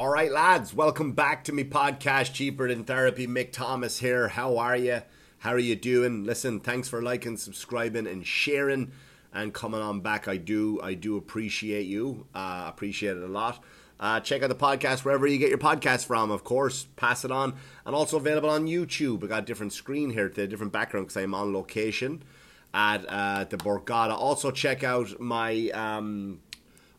All right, lads, welcome back to me podcast, Cheaper Than Therapy. Mick Thomas here. How are you? How are you doing? Listen, thanks for liking, subscribing, and sharing, and coming on back. I do, I do appreciate you. Uh, appreciate it a lot. Uh, check out the podcast wherever you get your podcast from. Of course, pass it on, and also available on YouTube. I got a different screen here, to different background because I'm on location at uh, the Borgata. Also, check out my. Um,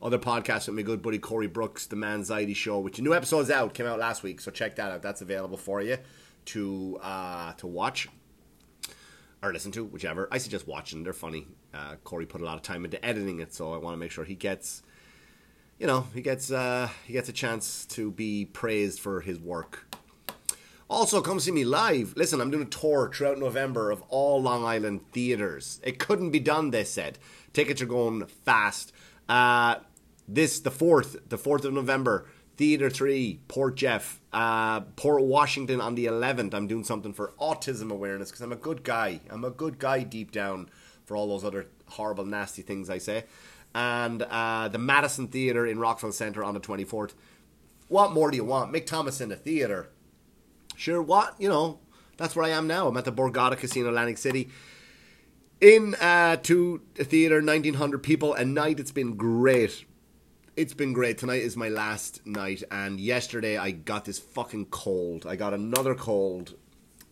other podcasts with my good buddy Corey Brooks, The Manxiety Show, which a new episode's out, came out last week, so check that out. That's available for you to uh, to watch or listen to, whichever. I suggest watching; they're funny. Uh, Corey put a lot of time into editing it, so I want to make sure he gets, you know, he gets uh, he gets a chance to be praised for his work. Also, come see me live. Listen, I'm doing a tour throughout November of all Long Island theaters. It couldn't be done, they said. Tickets are going fast. Uh, this the fourth, the fourth of November. Theater three, Port Jeff, uh, Port Washington on the eleventh. I'm doing something for autism awareness because I'm a good guy. I'm a good guy deep down for all those other horrible, nasty things I say. And uh, the Madison Theater in Rockville Centre on the twenty fourth. What more do you want? Mick Thomas in the theater. Sure, what you know. That's where I am now. I'm at the Borgata Casino, Atlantic City in uh, to a theater 1900 people a night it's been great it's been great. Tonight is my last night, and yesterday I got this fucking cold. I got another cold.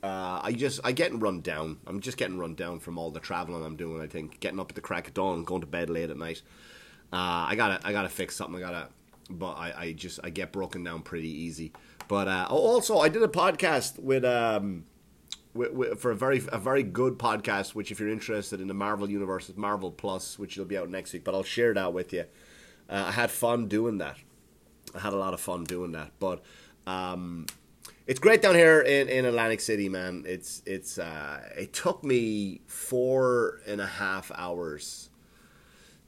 Uh, I just I getting run down. I'm just getting run down from all the traveling I'm doing. I think getting up at the crack of dawn, going to bed late at night. Uh, I gotta I gotta fix something. I gotta, but I, I just I get broken down pretty easy. But uh, also I did a podcast with um with, with, for a very a very good podcast. Which if you're interested in the Marvel universe, it's Marvel Plus, which will be out next week. But I'll share that with you uh, I had fun doing that. I had a lot of fun doing that. But um, it's great down here in, in Atlantic City, man. It's it's uh, it took me four and a half hours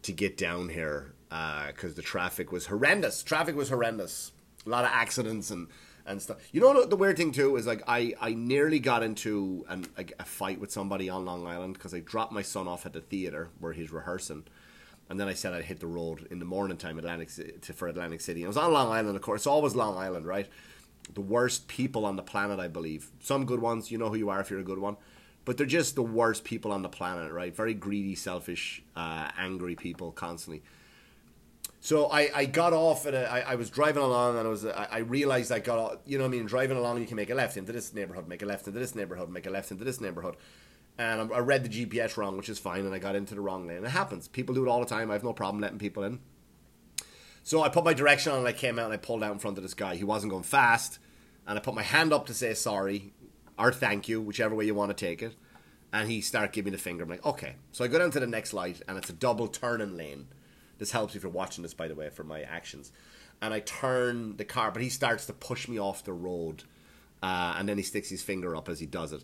to get down here because uh, the traffic was horrendous. Traffic was horrendous. A lot of accidents and and stuff. You know the weird thing too is like I I nearly got into an, a, a fight with somebody on Long Island because I dropped my son off at the theater where he's rehearsing and then I said I'd hit the road in the morning time Atlantic to, for Atlantic City. And I was on Long Island, of course. It's always Long Island, right? The worst people on the planet, I believe. Some good ones, you know who you are if you're a good one. But they're just the worst people on the planet, right? Very greedy, selfish, uh, angry people constantly. So I, I got off and I, I was driving along and I was I, realized I got you know what I mean driving along you can make a left into this neighborhood make a left into this neighborhood make a left into this neighborhood and I read the GPS wrong, which is fine, and I got into the wrong lane. It happens. People do it all the time. I have no problem letting people in. So I put my direction on and I came out and I pulled out in front of this guy. He wasn't going fast, and I put my hand up to say sorry or thank you, whichever way you want to take it. And he started giving me the finger. I'm like, okay. So I go down to the next light, and it's a double turning lane. This helps if you're watching this, by the way, for my actions. And I turn the car, but he starts to push me off the road. Uh, and then he sticks his finger up as he does it.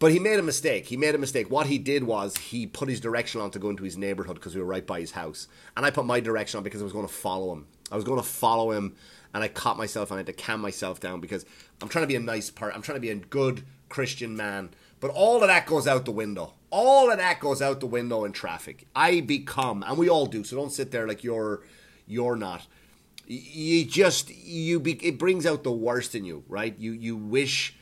But he made a mistake. He made a mistake. What he did was he put his direction on to go into his neighborhood because we were right by his house. And I put my direction on because I was going to follow him. I was going to follow him and I caught myself and I had to calm myself down because I'm trying to be a nice part. I'm trying to be a good Christian man. But all of that goes out the window. All of that goes out the window in traffic. I become, and we all do. So don't sit there like you're, you're not. You just you be, it brings out the worst in you, right? You you wish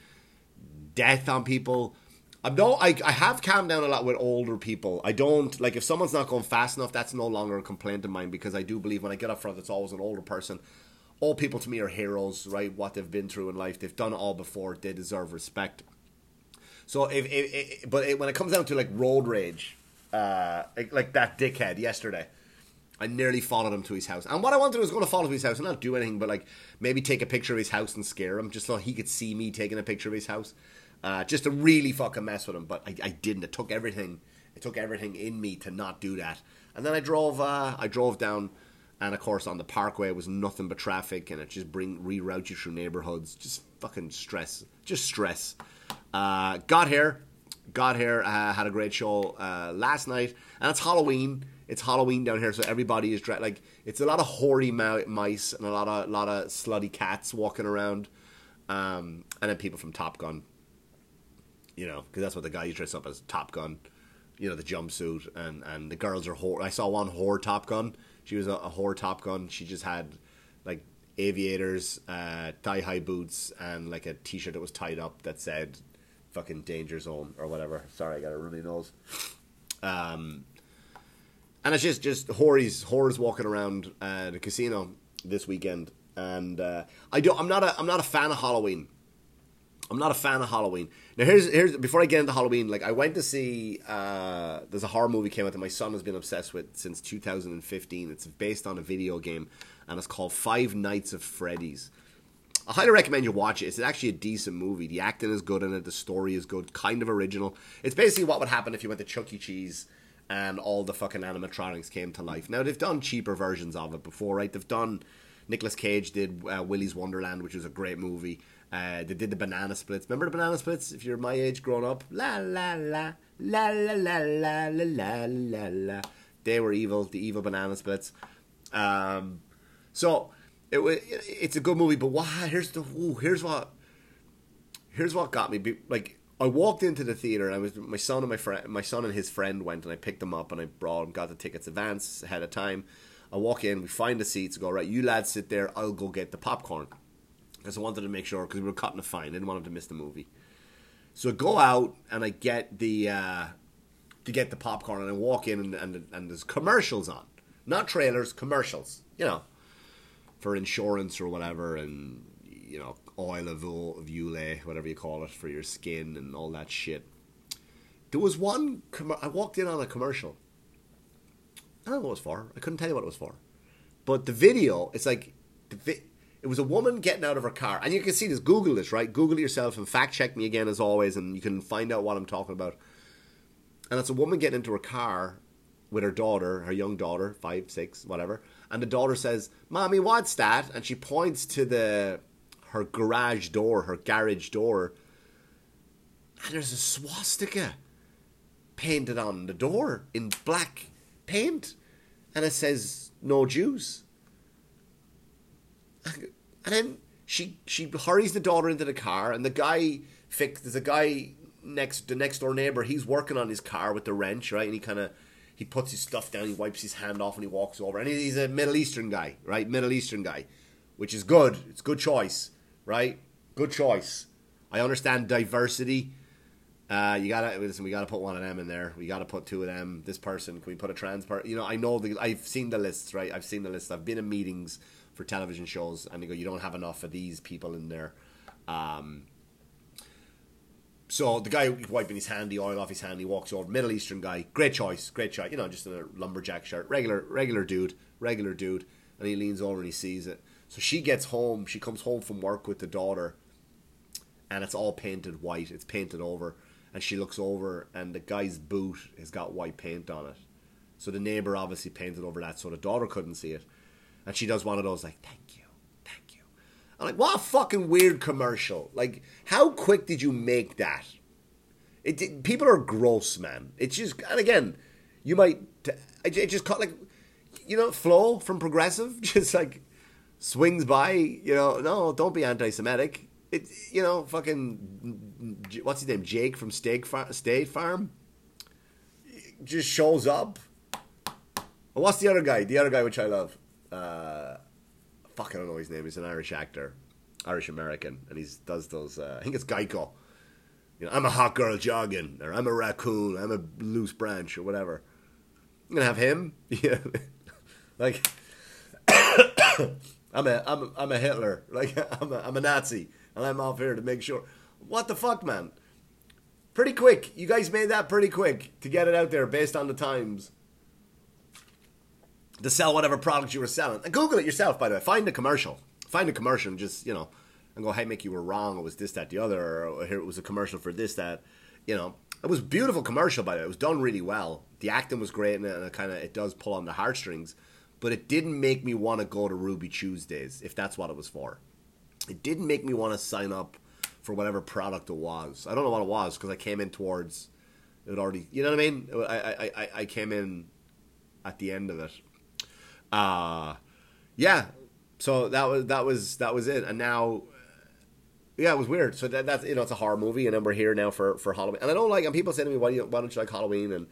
death on people I'm no, I, I have calmed down a lot with older people. I don't like if someone's not going fast enough. That's no longer a complaint of mine because I do believe when I get up front, it's always an older person. All people to me are heroes, right? What they've been through in life, they've done all before. They deserve respect. So if, if, if but it, when it comes down to like road rage, uh, like, like that dickhead yesterday, I nearly followed him to his house. And what I wanted was going to follow to his house and not do anything, but like maybe take a picture of his house and scare him, just so he could see me taking a picture of his house uh, just to really fucking mess with him. But I, I, didn't. It took everything. It took everything in me to not do that. And then I drove. Uh, I drove down, and of course on the parkway it was nothing but traffic, and it just bring reroute you through neighborhoods. Just fucking stress. Just stress. Uh, got here. Got here. Uh, had a great show uh, last night, and it's Halloween. It's Halloween down here, so everybody is dressed like it's a lot of hoary mice and a lot of lot of slutty cats walking around, um, and then people from Top Gun you know, because that's what the guy you dress up as Top Gun, you know, the jumpsuit, and and the girls are whore. I saw one whore Top Gun. She was a, a whore Top Gun. She just had like aviators, uh, thigh high boots, and like a t shirt that was tied up that said fucking danger zone or whatever. Sorry, I got a runny nose. Um, and it's just just whores whores walking around uh, the casino this weekend, and uh, I do I'm not a I'm not a fan of Halloween. I'm not a fan of Halloween. Now here's here's before I get into Halloween, like I went to see uh, there's a horror movie came out that my son has been obsessed with since 2015. It's based on a video game and it's called Five Nights of Freddy's. I highly recommend you watch it. It's actually a decent movie. The acting is good in it. The story is good, kind of original. It's basically what would happen if you went to Chuck E. Cheese and all the fucking animatronics came to life. Now they've done cheaper versions of it before, right? They've done. Nicolas Cage did uh, Willy's Wonderland, which was a great movie. Uh, they did the banana splits. Remember the banana splits? If you're my age, growing up, la la la la la la la la la la. They were evil. The evil banana splits. Um, so it was. It's a good movie, but why? Here's the. Ooh, here's what. Here's what got me. Like I walked into the theater. and I was my son and my friend. My son and his friend went, and I picked them up, and I brought them. Got the tickets advance ahead of time. I walk in, we find the seats, go right. You lads sit there. I'll go get the popcorn because I wanted to make sure because we were cutting a fine. I didn't want him to miss the movie. So I go out and I get the uh, to get the popcorn and I walk in and, and and there's commercials on, not trailers, commercials. You know, for insurance or whatever, and you know, oil of, Ulay, whatever you call it, for your skin and all that shit. There was one. Com- I walked in on a commercial. I don't know what it was for. I couldn't tell you what it was for. But the video, it's like the vi- it was a woman getting out of her car, and you can see this. Google this, right? Google yourself and fact check me again as always, and you can find out what I'm talking about. And it's a woman getting into her car with her daughter, her young daughter, five, six, whatever. And the daughter says, "Mommy, what's that?" And she points to the her garage door, her garage door, and there's a swastika painted on the door in black paint, and it says "No Jews." And then she she hurries the daughter into the car, and the guy fix there's a guy next the next door neighbor. He's working on his car with the wrench, right? And he kind of he puts his stuff down, he wipes his hand off, and he walks over. And he's a Middle Eastern guy, right? Middle Eastern guy, which is good. It's good choice, right? Good choice. I understand diversity. Uh, you gotta listen. We gotta put one of them in there. We gotta put two of them. This person. Can we put a trans person? You know, I know the. I've seen the lists, right? I've seen the list. I've been in meetings for television shows, and they go, "You don't have enough of these people in there." Um, so the guy wiping his hand, the oil off his hand, he walks over. Middle Eastern guy, great choice, great choice. You know, just in a lumberjack shirt, regular, regular dude, regular dude. And he leans over and he sees it. So she gets home. She comes home from work with the daughter, and it's all painted white. It's painted over, and she looks over, and the guy's boot has got white paint on it. So the neighbor obviously painted over that, so the daughter couldn't see it. And she does one of those like, "Thank you, thank you." I'm like, what a fucking weird commercial. Like, how quick did you make that? It, people are gross, man. It's just, and again, you might, it, just caught like, you know, Flo from Progressive, just like swings by. You know, no, don't be anti-Semitic. It, you know, fucking, what's his name? Jake from Farm. State Farm just shows up. What's the other guy? The other guy which I love. Uh, fuck, I don't know his name. He's an Irish actor, Irish American, and he does those. Uh, I think it's Geico. You know, I'm a hot girl jogging, or I'm a raccoon, I'm a loose branch, or whatever. I'm gonna have him. Yeah, like I'm a I'm a, I'm a Hitler. Like I'm a, I'm a Nazi, and I'm off here to make sure. What the fuck, man? Pretty quick. You guys made that pretty quick to get it out there based on the times to sell whatever product you were selling. And Google it yourself, by the way. Find a commercial. Find a commercial and just, you know, and go, hey, Mick, you were wrong. It was this, that, the other. Or here it was a commercial for this, that. You know, it was beautiful commercial, by the way. It was done really well. The acting was great, and it kind of it does pull on the heartstrings. But it didn't make me want to go to Ruby Tuesdays, if that's what it was for. It didn't make me want to sign up for whatever product it was. I don't know what it was because I came in towards it already. You know what I mean? I I, I, I came in at the end of it uh yeah so that was that was that was it and now yeah it was weird so that, that's you know it's a horror movie and then we're here now for for halloween and i don't like and people say to me why, do you, why don't you like halloween and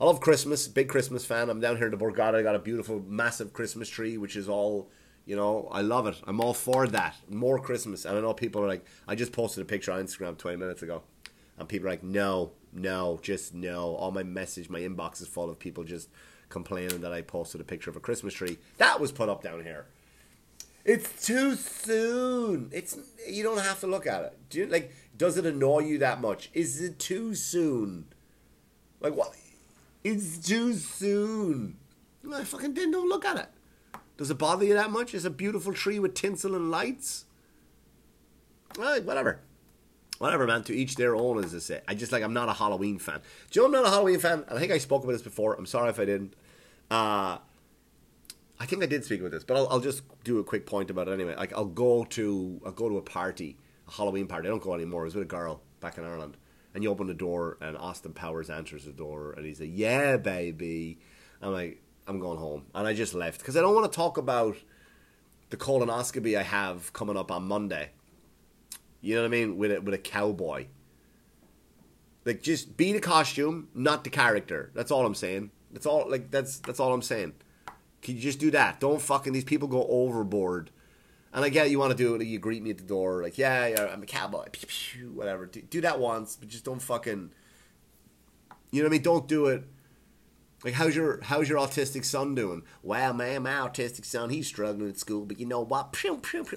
i love christmas big christmas fan i'm down here in the borgata i got a beautiful massive christmas tree which is all You know, I love it. I'm all for that. More Christmas. And I know people are like, I just posted a picture on Instagram 20 minutes ago. And people are like, no, no, just no. All my message, my inbox is full of people just complaining that I posted a picture of a Christmas tree. That was put up down here. It's too soon. It's you don't have to look at it. Do you like does it annoy you that much? Is it too soon? Like what? It's too soon. I fucking didn't don't look at it. Does it bother you that much? It's a beautiful tree with tinsel and lights. Well, whatever. Whatever, man. To each their own, as I say. I just like I'm not a Halloween fan. Do you know I'm not a Halloween fan? And I think I spoke about this before. I'm sorry if I didn't. Uh I think I did speak about this, but I'll, I'll just do a quick point about it anyway. Like I'll go to I'll go to a party, a Halloween party. I don't go anymore. I was with a girl back in Ireland, and you open the door, and Austin Powers answers the door, and he's like, "Yeah, baby." I'm like, I'm going home, and I just left because I don't want to talk about the colonoscopy I have coming up on Monday. You know what I mean? With a, with a cowboy. Like just be the costume, not the character. That's all I'm saying. That's all. Like that's that's all I'm saying. Can you just do that? Don't fucking these people go overboard. And I get you want to do it. You greet me at the door, like yeah, yeah I'm a cowboy, whatever. Do, do that once, but just don't fucking. You know what I mean? Don't do it. Like how's your how's your autistic son doing? Well, man, my autistic son he's struggling at school, but you know what?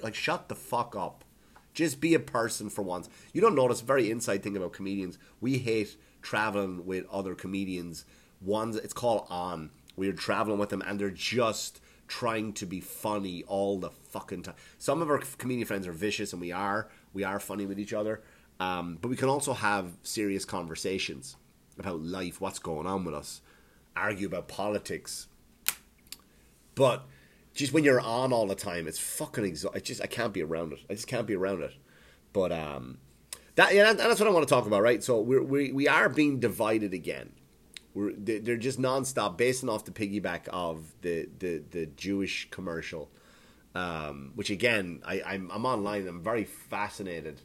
Like shut the fuck up. Just be a person for once. You don't notice very inside thing about comedians. We hate traveling with other comedians. Ones it's called on we are traveling with them and they're just trying to be funny all the fucking time. Some of our comedian friends are vicious and we are. We are funny with each other. Um, but we can also have serious conversations about life, what's going on with us, argue about politics. But just when you're on all the time, it's fucking exhausting. I just I can't be around it. I just can't be around it. But um, that yeah, that's what I want to talk about, right? So we're, we we are being divided again we're, they're just nonstop, basing off the piggyback of the the, the Jewish commercial, um, which again I, I'm I'm online. I'm very fascinated,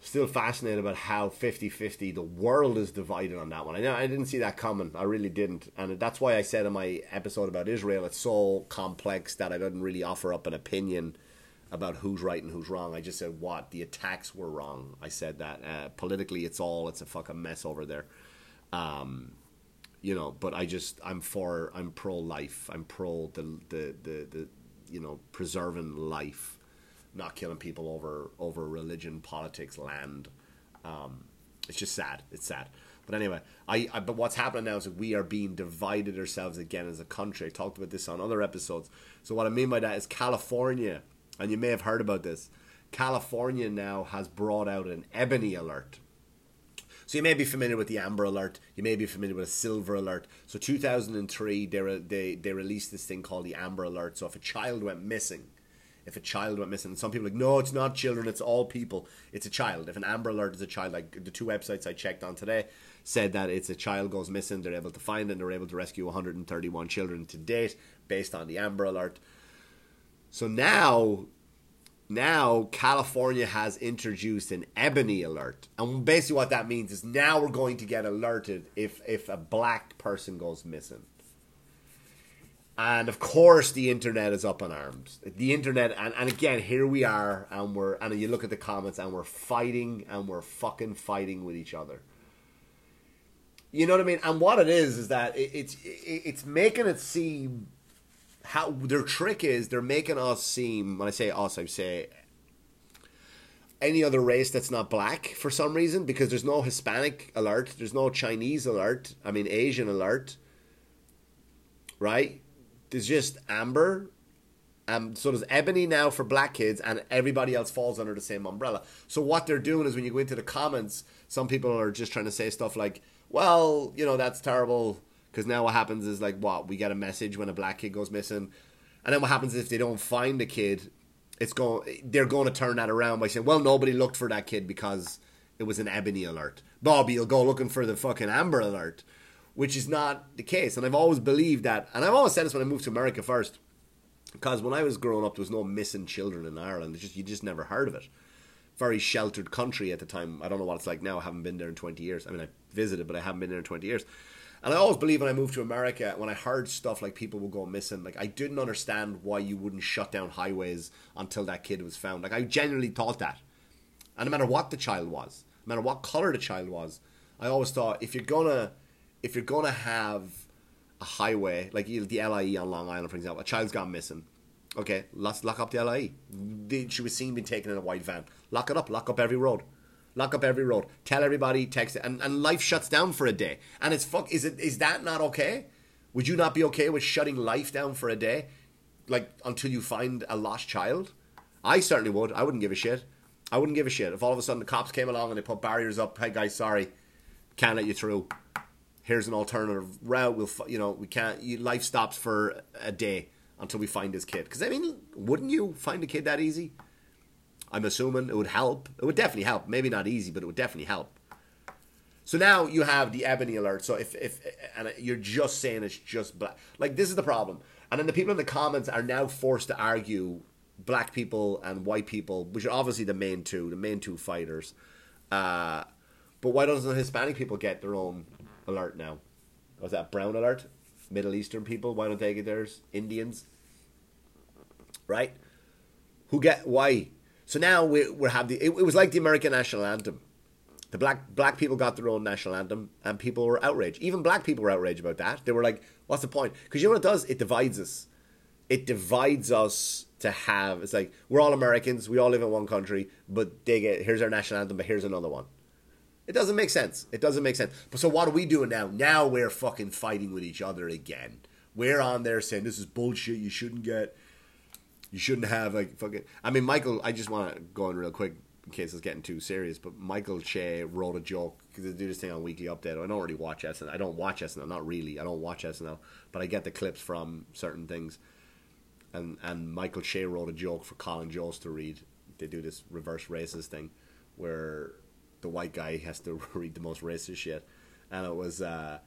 still fascinated about how 50-50 the world is divided on that one. I know I didn't see that coming. I really didn't, and that's why I said in my episode about Israel, it's so complex that I didn't really offer up an opinion about who's right and who's wrong. I just said what the attacks were wrong. I said that uh, politically, it's all it's a fucking mess over there. Um, you know, but I just I'm for I'm pro life. I'm pro the the the, the you know preserving life, not killing people over over religion, politics, land. Um, it's just sad. It's sad. But anyway, I, I, but what's happening now is that we are being divided ourselves again as a country. I talked about this on other episodes. So what I mean by that is California, and you may have heard about this. California now has brought out an ebony alert so you may be familiar with the Amber Alert. You may be familiar with a Silver Alert. So 2003, they, re- they, they released this thing called the Amber Alert. So if a child went missing, if a child went missing, and some people like, no, it's not children, it's all people. It's a child. If an Amber Alert is a child, like the two websites I checked on today said that it's a child goes missing, they're able to find and they're able to rescue 131 children to date based on the Amber Alert. So now now California has introduced an ebony alert. And basically what that means is now we're going to get alerted if if a black person goes missing. And of course the internet is up in arms. The internet and, and again here we are and we're and you look at the comments and we're fighting and we're fucking fighting with each other. You know what I mean? And what it is is that it, it's it, it's making it seem how their trick is they're making us seem when I say us I say any other race that's not black for some reason because there's no Hispanic alert, there's no Chinese alert, I mean Asian alert, right? There's just amber. Um, so there's ebony now for black kids, and everybody else falls under the same umbrella. So what they're doing is when you go into the comments, some people are just trying to say stuff like, "Well, you know, that's terrible." Because now what happens is like what we get a message when a black kid goes missing, and then what happens is if they don't find the kid? It's going they're going to turn that around by saying, well, nobody looked for that kid because it was an ebony alert. Bobby you'll go looking for the fucking amber alert, which is not the case. And I've always believed that, and I've always said this when I moved to America first, because when I was growing up, there was no missing children in Ireland. It's just you just never heard of it. Very sheltered country at the time. I don't know what it's like now. I haven't been there in twenty years. I mean, I visited, but I haven't been there in twenty years. And I always believe when I moved to America, when I heard stuff like people would go missing, like I didn't understand why you wouldn't shut down highways until that kid was found. Like I genuinely thought that. And no matter what the child was, no matter what color the child was, I always thought if you're gonna if you're gonna have a highway like the LIE on Long Island, for example, a child's gone missing. Okay, let's lock up the LIE. She was seen being taken in a white van. Lock it up. Lock up every road. Lock up every road. Tell everybody. Text it, and, and life shuts down for a day. And it's fuck. Is it is that not okay? Would you not be okay with shutting life down for a day, like until you find a lost child? I certainly would. I wouldn't give a shit. I wouldn't give a shit if all of a sudden the cops came along and they put barriers up. Hey guys, sorry, can't let you through. Here's an alternative route. We'll, you know, we can't. You, life stops for a day until we find this kid. Because I mean, wouldn't you find a kid that easy? I'm assuming it would help. It would definitely help. Maybe not easy, but it would definitely help. So now you have the ebony alert. So if if and you're just saying it's just black, like this is the problem. And then the people in the comments are now forced to argue black people and white people, which are obviously the main two, the main two fighters. Uh, but why doesn't the Hispanic people get their own alert now? Was that brown alert? Middle Eastern people, why don't they get theirs? Indians, right? Who get why? So now we we have the. It, it was like the American national anthem. The black black people got their own national anthem, and people were outraged. Even black people were outraged about that. They were like, "What's the point?" Because you know what it does? It divides us. It divides us to have. It's like we're all Americans. We all live in one country, but they get here's our national anthem, but here's another one. It doesn't make sense. It doesn't make sense. But so what are we doing now? Now we're fucking fighting with each other again. We're on there saying this is bullshit. You shouldn't get. You shouldn't have like fucking. I mean, Michael. I just want to go in real quick in case it's getting too serious. But Michael Che wrote a joke because they do this thing on Weekly Update. I don't really watch SNL. I don't watch SNL. Not really. I don't watch SNL. But I get the clips from certain things and and Michael Che wrote a joke for Colin Jost to read. They do this reverse racist thing, where the white guy has to read the most racist shit, and it was, uh,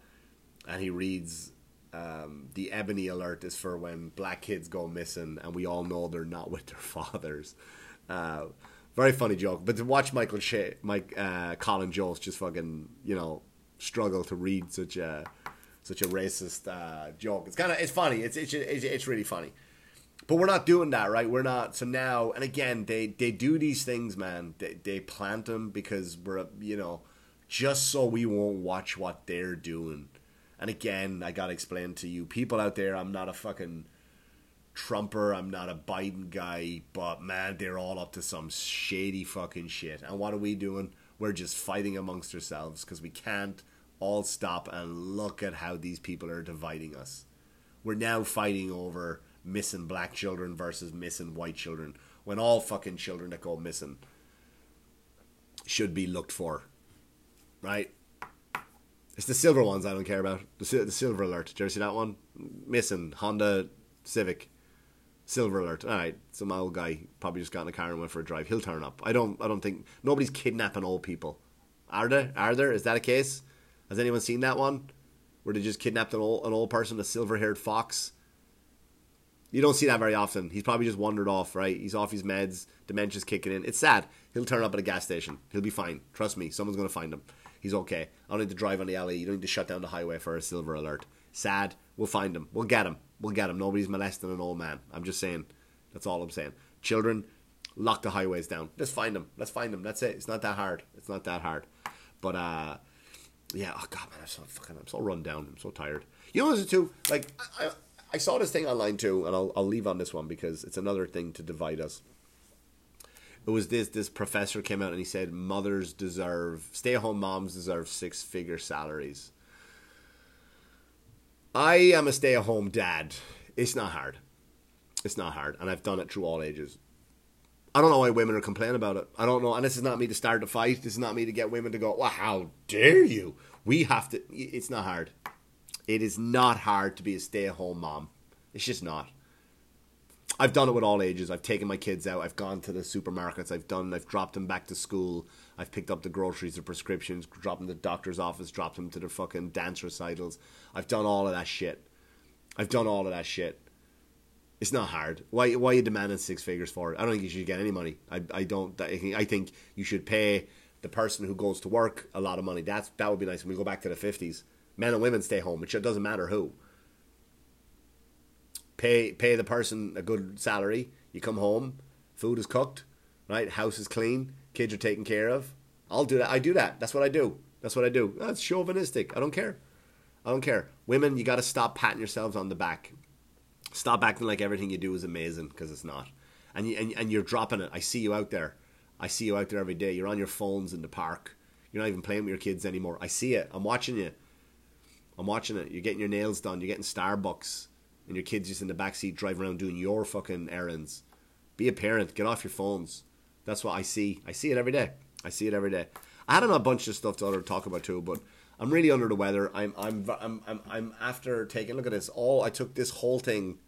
and he reads. Um, the ebony alert is for when black kids go missing, and we all know they're not with their fathers. Uh, very funny joke, but to watch Michael Che, Mike, uh, Colin Jost just fucking, you know, struggle to read such a such a racist uh, joke. It's kind of it's funny. It's, it's it's it's really funny. But we're not doing that, right? We're not. So now, and again, they they do these things, man. They they plant them because we're you know, just so we won't watch what they're doing. And again, I gotta explain to you people out there, I'm not a fucking Trumper, I'm not a Biden guy, but man, they're all up to some shady fucking shit. And what are we doing? We're just fighting amongst ourselves because we can't all stop and look at how these people are dividing us. We're now fighting over missing black children versus missing white children when all fucking children that go missing should be looked for, right? It's the silver ones I don't care about. The, the silver alert. Did you ever see that one? Missing Honda Civic. Silver alert. All right, some old guy probably just got in a car and went for a drive. He'll turn up. I don't. I don't think nobody's kidnapping old people. Are there? Are there? Is that a case? Has anyone seen that one? Where they just kidnapped an old an old person, a silver haired fox, you don't see that very often. He's probably just wandered off, right? He's off his meds, dementia's kicking in. It's sad. He'll turn up at a gas station. He'll be fine. Trust me, someone's going to find him. He's okay. I don't need to drive on the alley. You don't need to shut down the highway for a silver alert. Sad. We'll find him. We'll get him. We'll get him. Nobody's molesting an old man. I'm just saying. That's all I'm saying. Children, lock the highways down. Just find them. Let's find them. That's it. It's not that hard. It's not that hard. But uh, yeah. Oh god, man, I'm so fucking. I'm so run down. I'm so tired. You know, what too. Like I, I saw this thing online too, and I'll I'll leave on this one because it's another thing to divide us. It was this this professor came out and he said mothers deserve stay at home moms deserve six figure salaries. I am a stay at home dad. It's not hard. It's not hard, and I've done it through all ages. I don't know why women are complaining about it. I don't know, and this is not me to start a fight. This is not me to get women to go, "Well, how dare you?" We have to. It's not hard. It is not hard to be a stay at home mom. It's just not. I've done it with all ages. I've taken my kids out. I've gone to the supermarkets. I've done. I've dropped them back to school. I've picked up the groceries, the prescriptions, dropped them to the doctor's office, dropped them to the fucking dance recitals. I've done all of that shit. I've done all of that shit. It's not hard. Why? Why are you demanding six figures for it? I don't think you should get any money. I. I don't. I think you should pay the person who goes to work a lot of money. That's that would be nice. When we go back to the fifties, Men and women stay home. It doesn't matter who. Pay pay the person a good salary. You come home, food is cooked, right? House is clean, kids are taken care of. I'll do that. I do that. That's what I do. That's what I do. That's chauvinistic. I don't care. I don't care. Women, you got to stop patting yourselves on the back. Stop acting like everything you do is amazing because it's not. And, you, and and you're dropping it. I see you out there. I see you out there every day. You're on your phones in the park. You're not even playing with your kids anymore. I see it. I'm watching you. I'm watching it. You're getting your nails done. You're getting Starbucks, and your kids just in the back seat driving around doing your fucking errands. Be a parent. Get off your phones. That's what I see. I see it every day. I see it every day. I had a bunch of stuff to talk about too, but I'm really under the weather. I'm I'm I'm I'm, I'm after taking look at this. All I took this whole thing.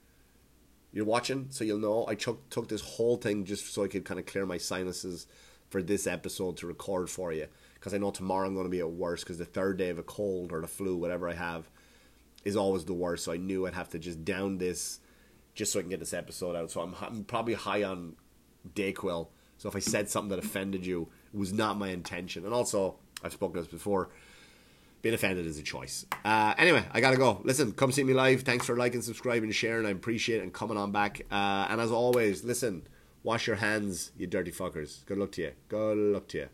You're watching, so you'll know. I took took this whole thing just so I could kind of clear my sinuses for this episode to record for you because I know tomorrow I'm going to be at worse because the third day of a cold or the flu, whatever I have, is always the worst. So I knew I'd have to just down this just so I can get this episode out. So I'm, I'm probably high on Dayquil. So if I said something that offended you, it was not my intention. And also, I've spoken this before. Being offended is a choice. Uh, anyway, I gotta go. Listen, come see me live. Thanks for liking, subscribing, sharing. I appreciate it and coming on back. Uh, and as always, listen, wash your hands, you dirty fuckers. Good luck to you. Good luck to you.